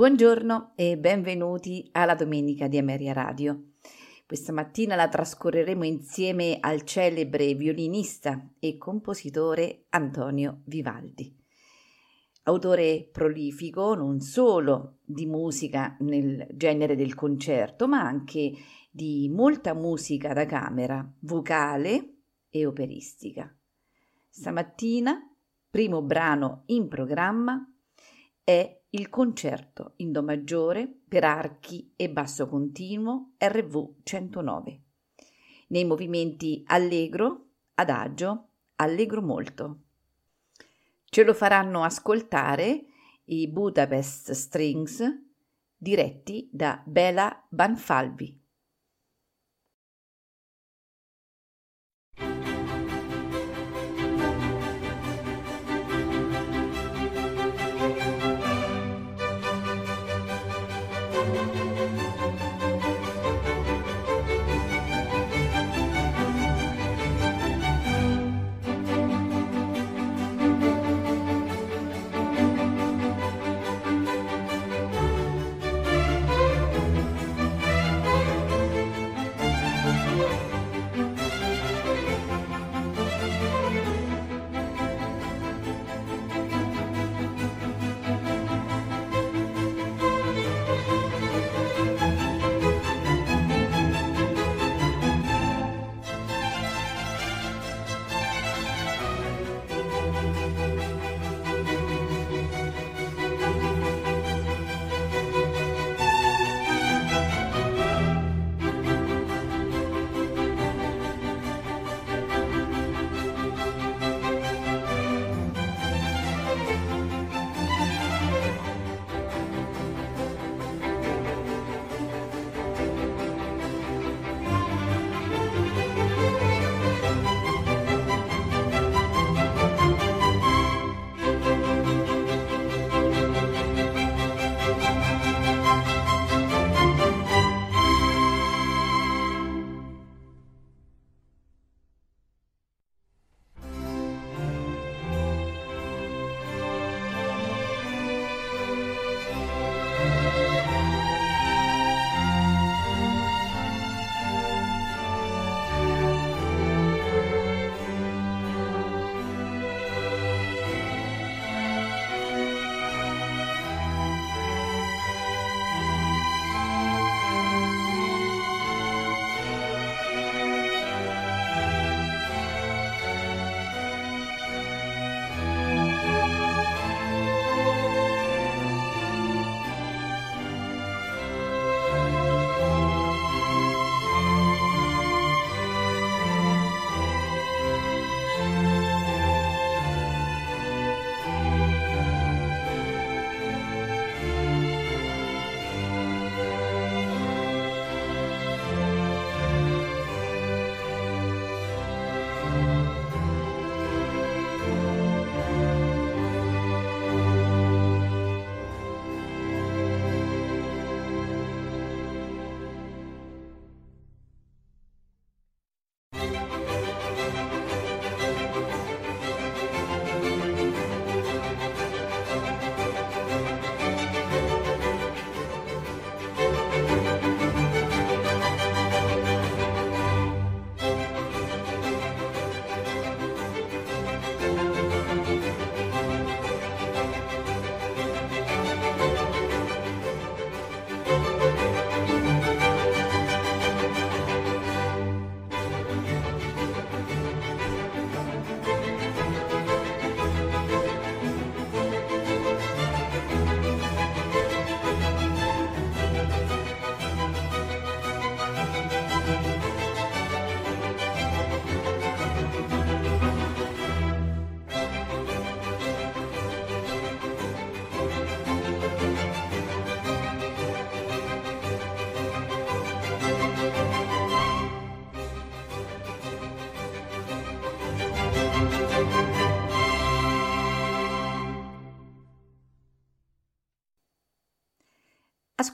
Buongiorno e benvenuti alla domenica di Ameria Radio. Questa mattina la trascorreremo insieme al celebre violinista e compositore Antonio Vivaldi. Autore prolifico non solo di musica nel genere del concerto, ma anche di molta musica da camera, vocale e operistica. Stamattina, primo brano in programma, è il concerto in Do maggiore per archi e basso continuo RV 109. Nei movimenti allegro, adagio, allegro molto. Ce lo faranno ascoltare i Budapest Strings diretti da Bela Banfalvi.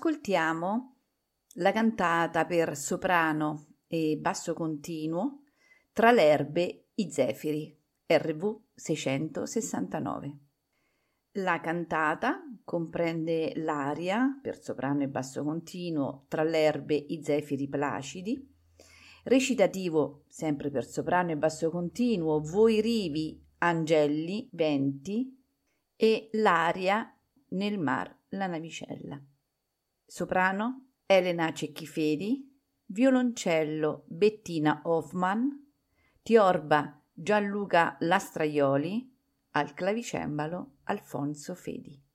Ascoltiamo la cantata per soprano e basso continuo Tra l'erbe i zefiri, RV 669. La cantata comprende l'aria per soprano e basso continuo Tra l'erbe i zefiri placidi, recitativo sempre per soprano e basso continuo Voi rivi, angelli, venti e l'aria nel mar la navicella. Soprano Elena Cecchifedi, violoncello Bettina Hoffman, tiorba Gianluca Lastraioli, al clavicembalo Alfonso Fedi.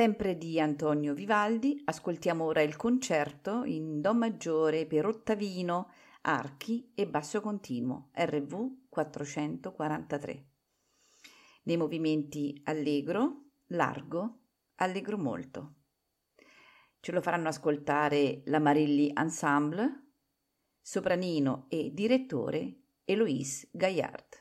Sempre di Antonio Vivaldi, ascoltiamo ora il concerto in Do maggiore per ottavino, archi e basso continuo, RV 443. Nei movimenti allegro, largo, allegro molto. Ce lo faranno ascoltare la Marilli Ensemble, sopranino e direttore Eloise Gaillard.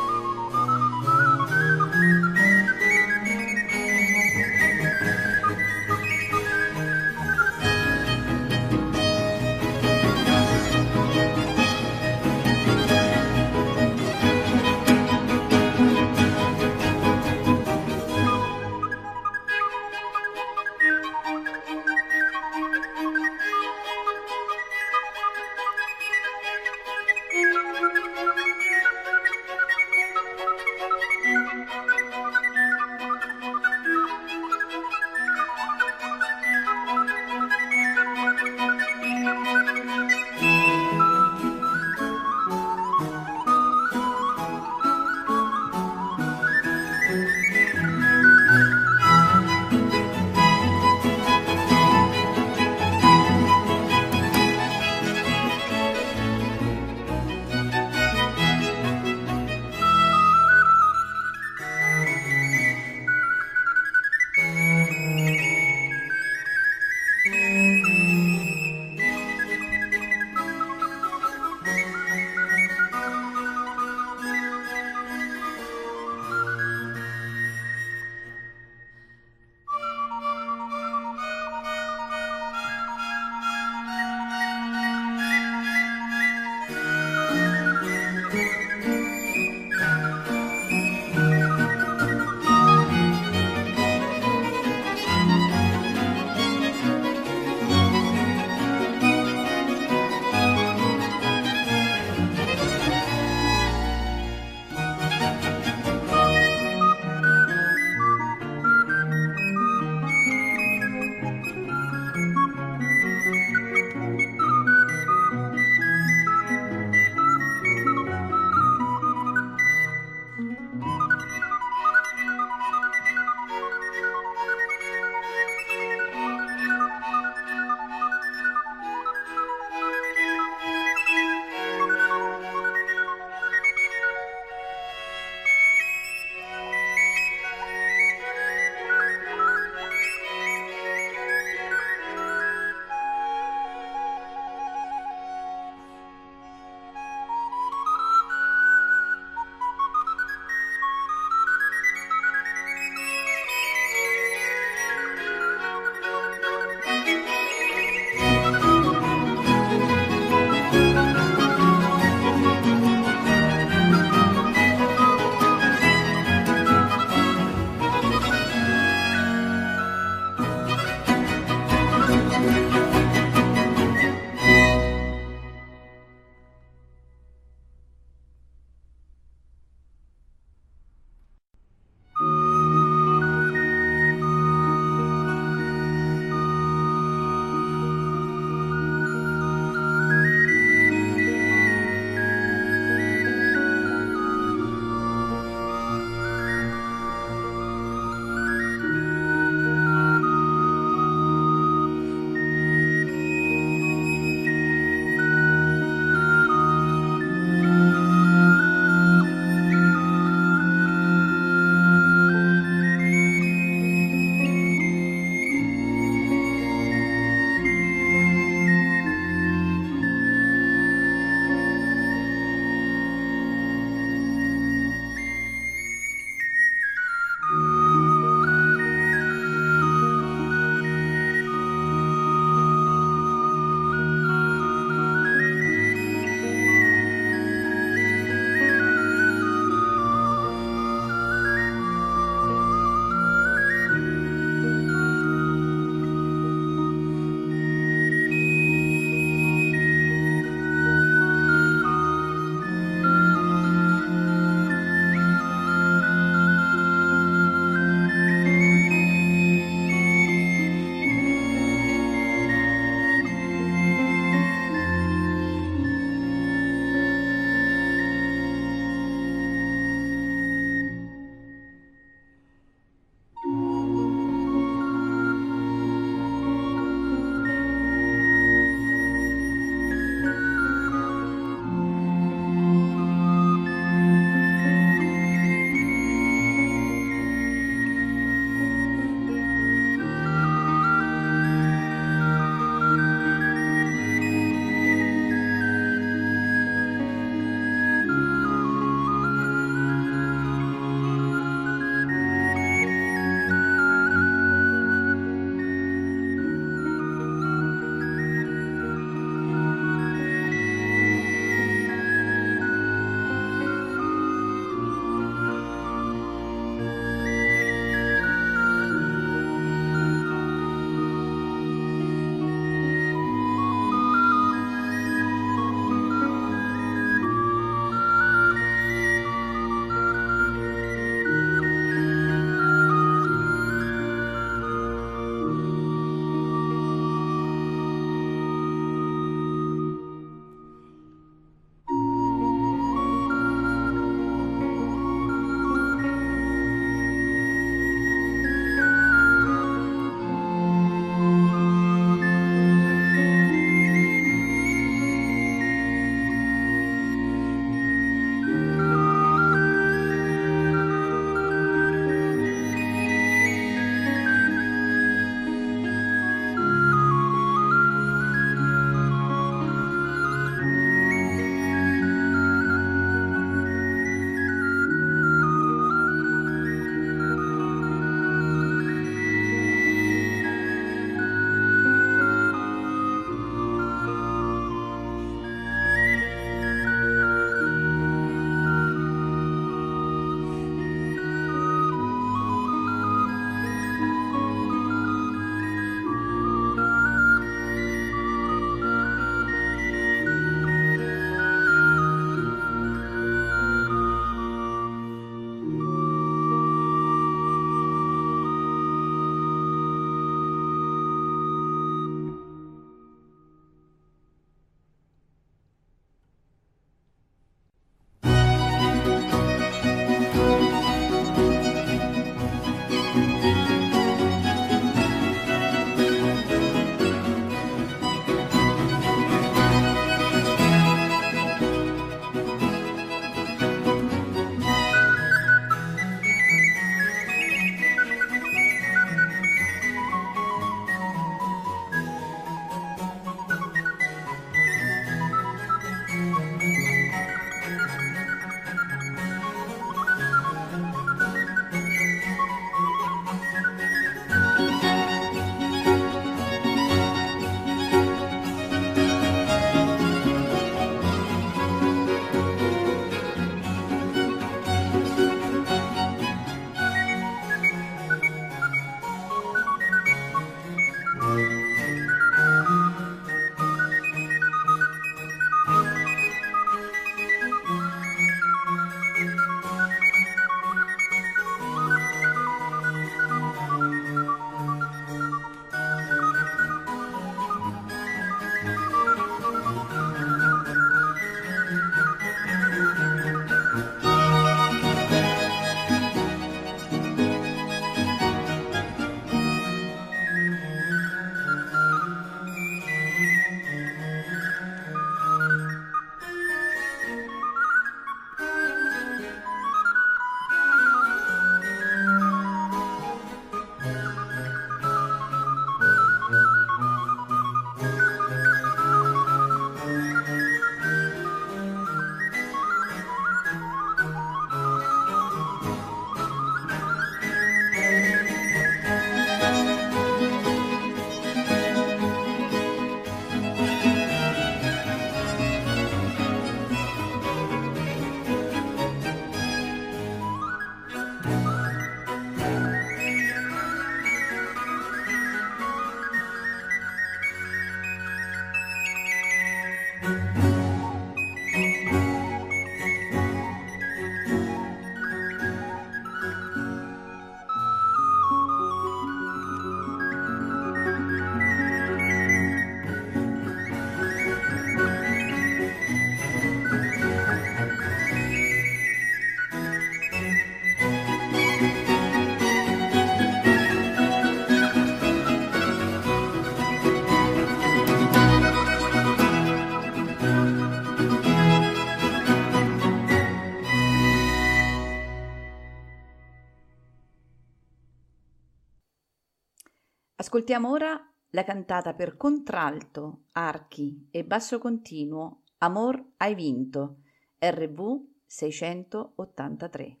Ascoltiamo ora la cantata per contralto, archi e basso continuo Amor hai vinto, RV 683.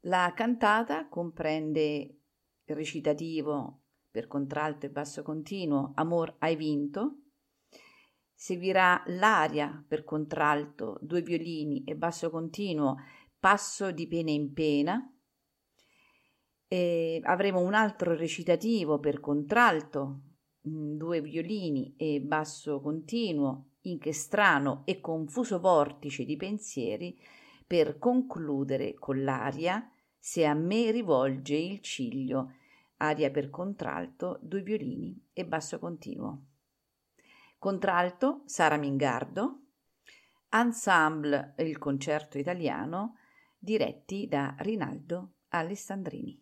La cantata comprende il recitativo per contralto e basso continuo Amor hai vinto, seguirà l'aria per contralto, due violini e basso continuo Passo di pena in pena, e avremo un altro recitativo per contralto, mm, due violini e basso continuo, in che strano e confuso vortice di pensieri, per concludere con l'aria Se a me rivolge il ciglio, aria per contralto, due violini e basso continuo. Contralto Sara Mingardo, ensemble il concerto italiano, diretti da Rinaldo Alessandrini.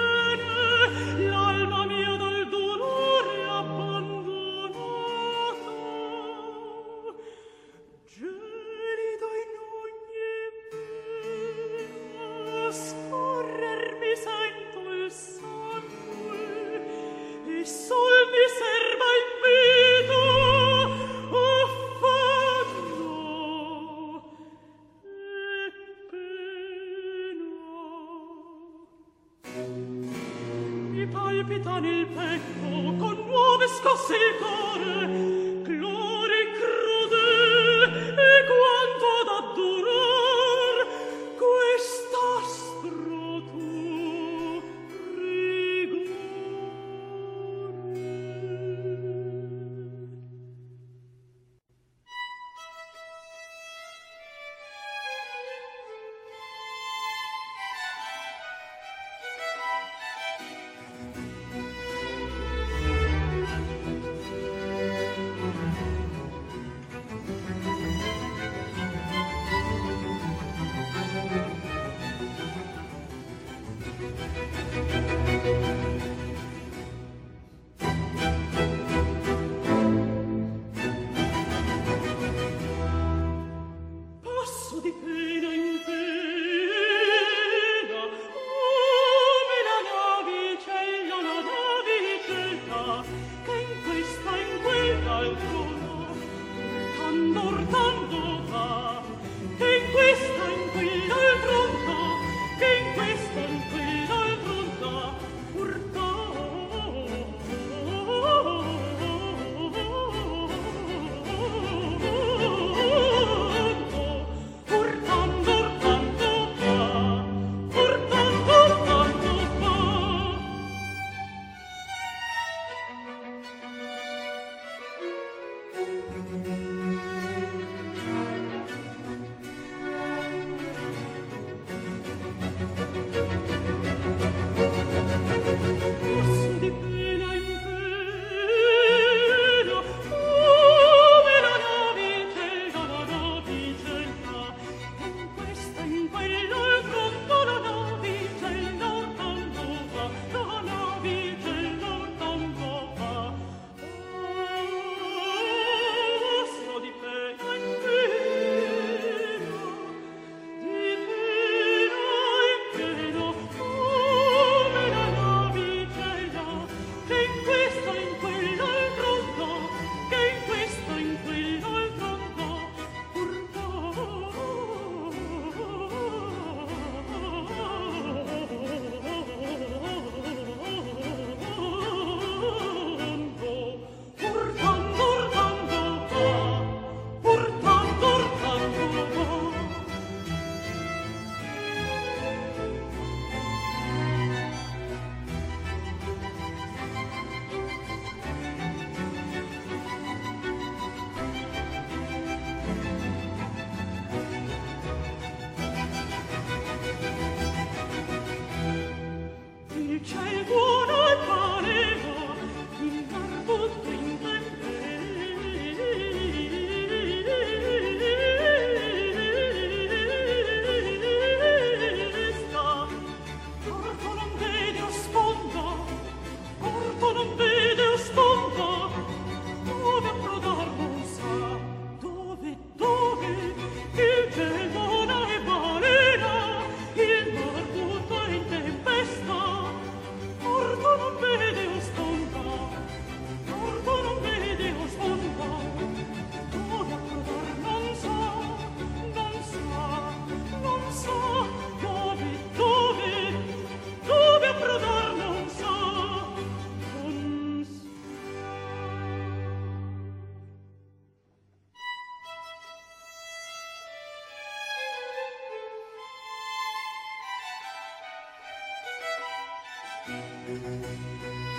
Música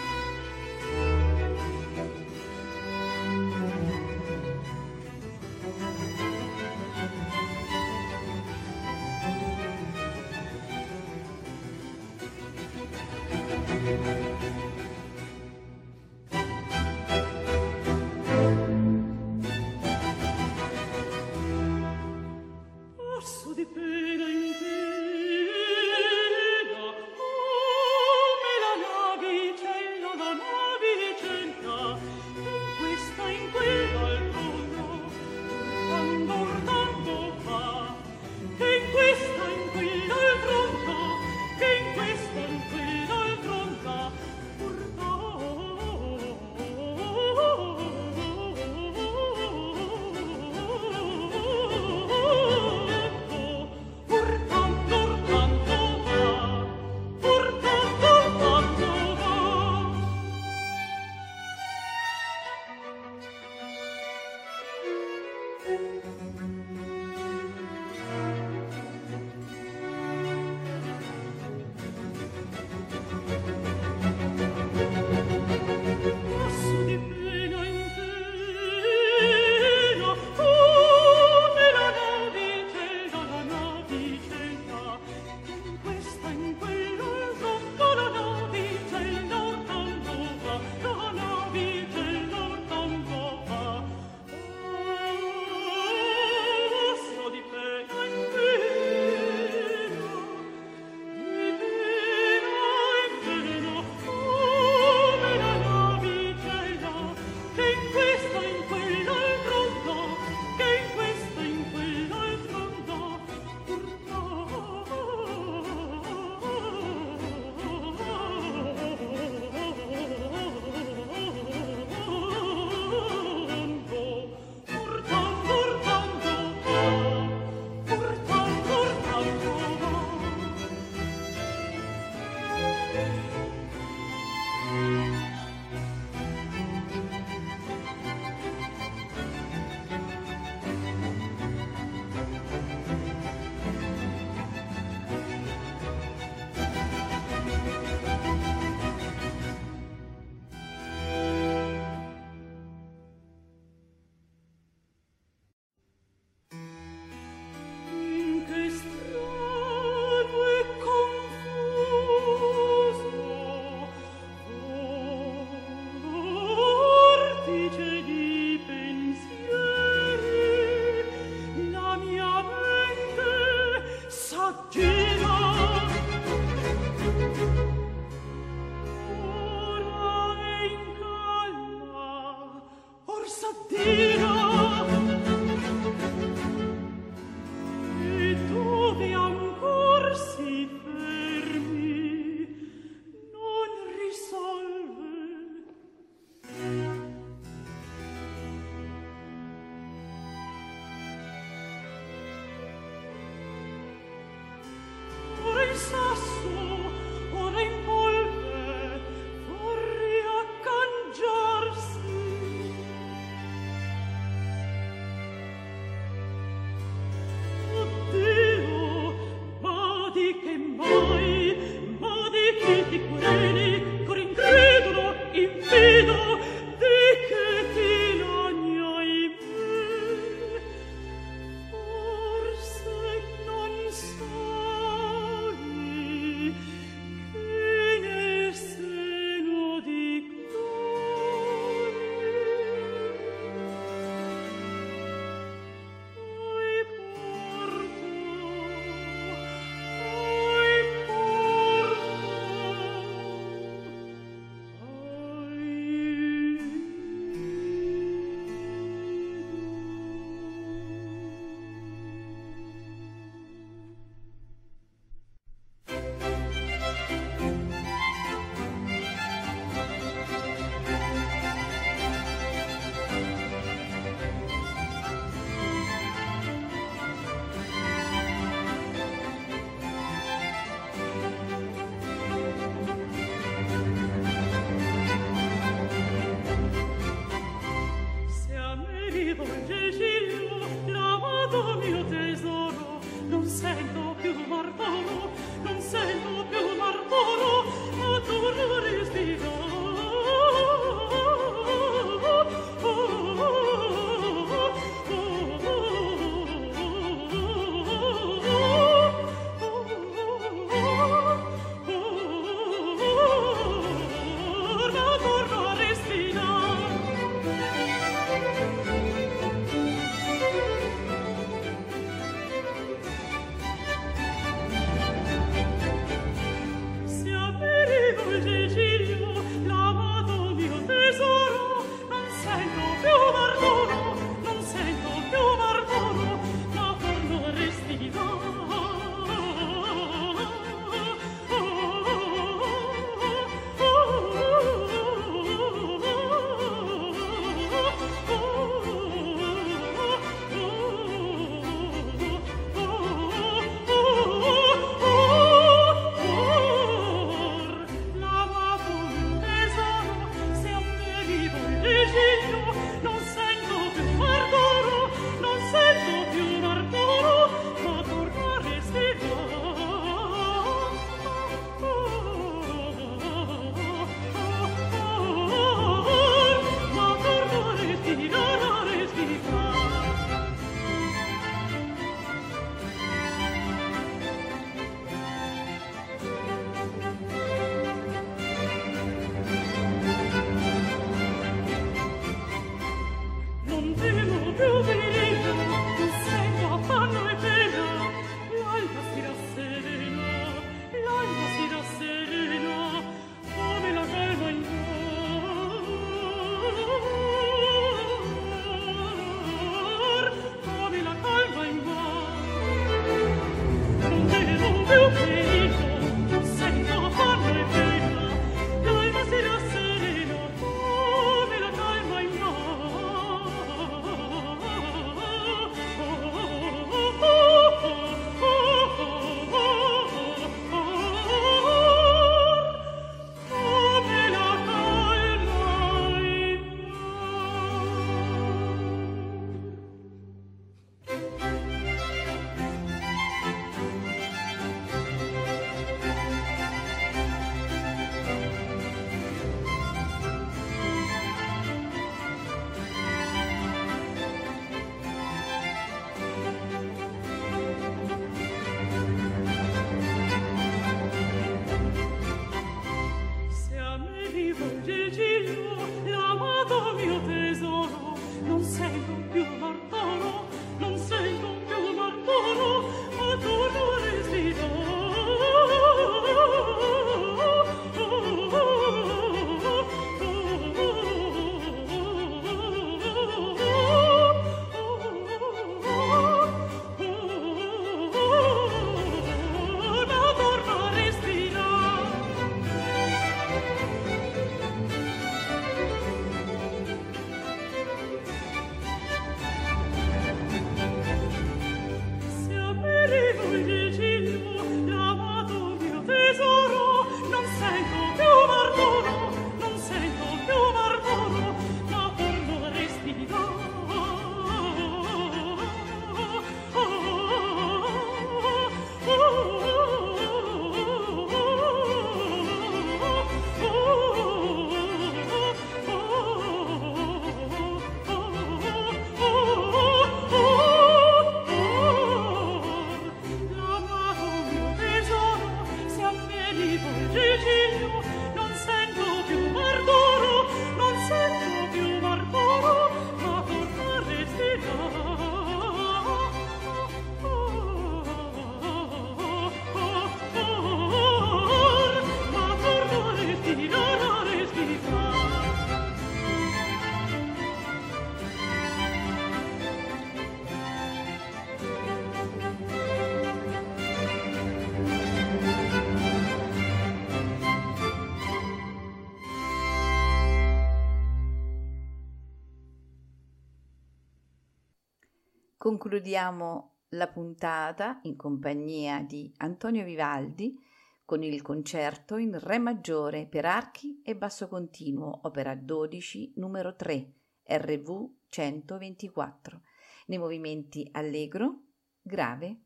Concludiamo la puntata in compagnia di Antonio Vivaldi con il concerto in Re maggiore per archi e basso continuo, opera 12, numero 3, RV 124, nei movimenti allegro, grave,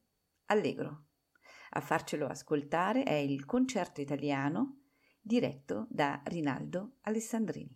allegro. A farcelo ascoltare è il concerto italiano diretto da Rinaldo Alessandrini.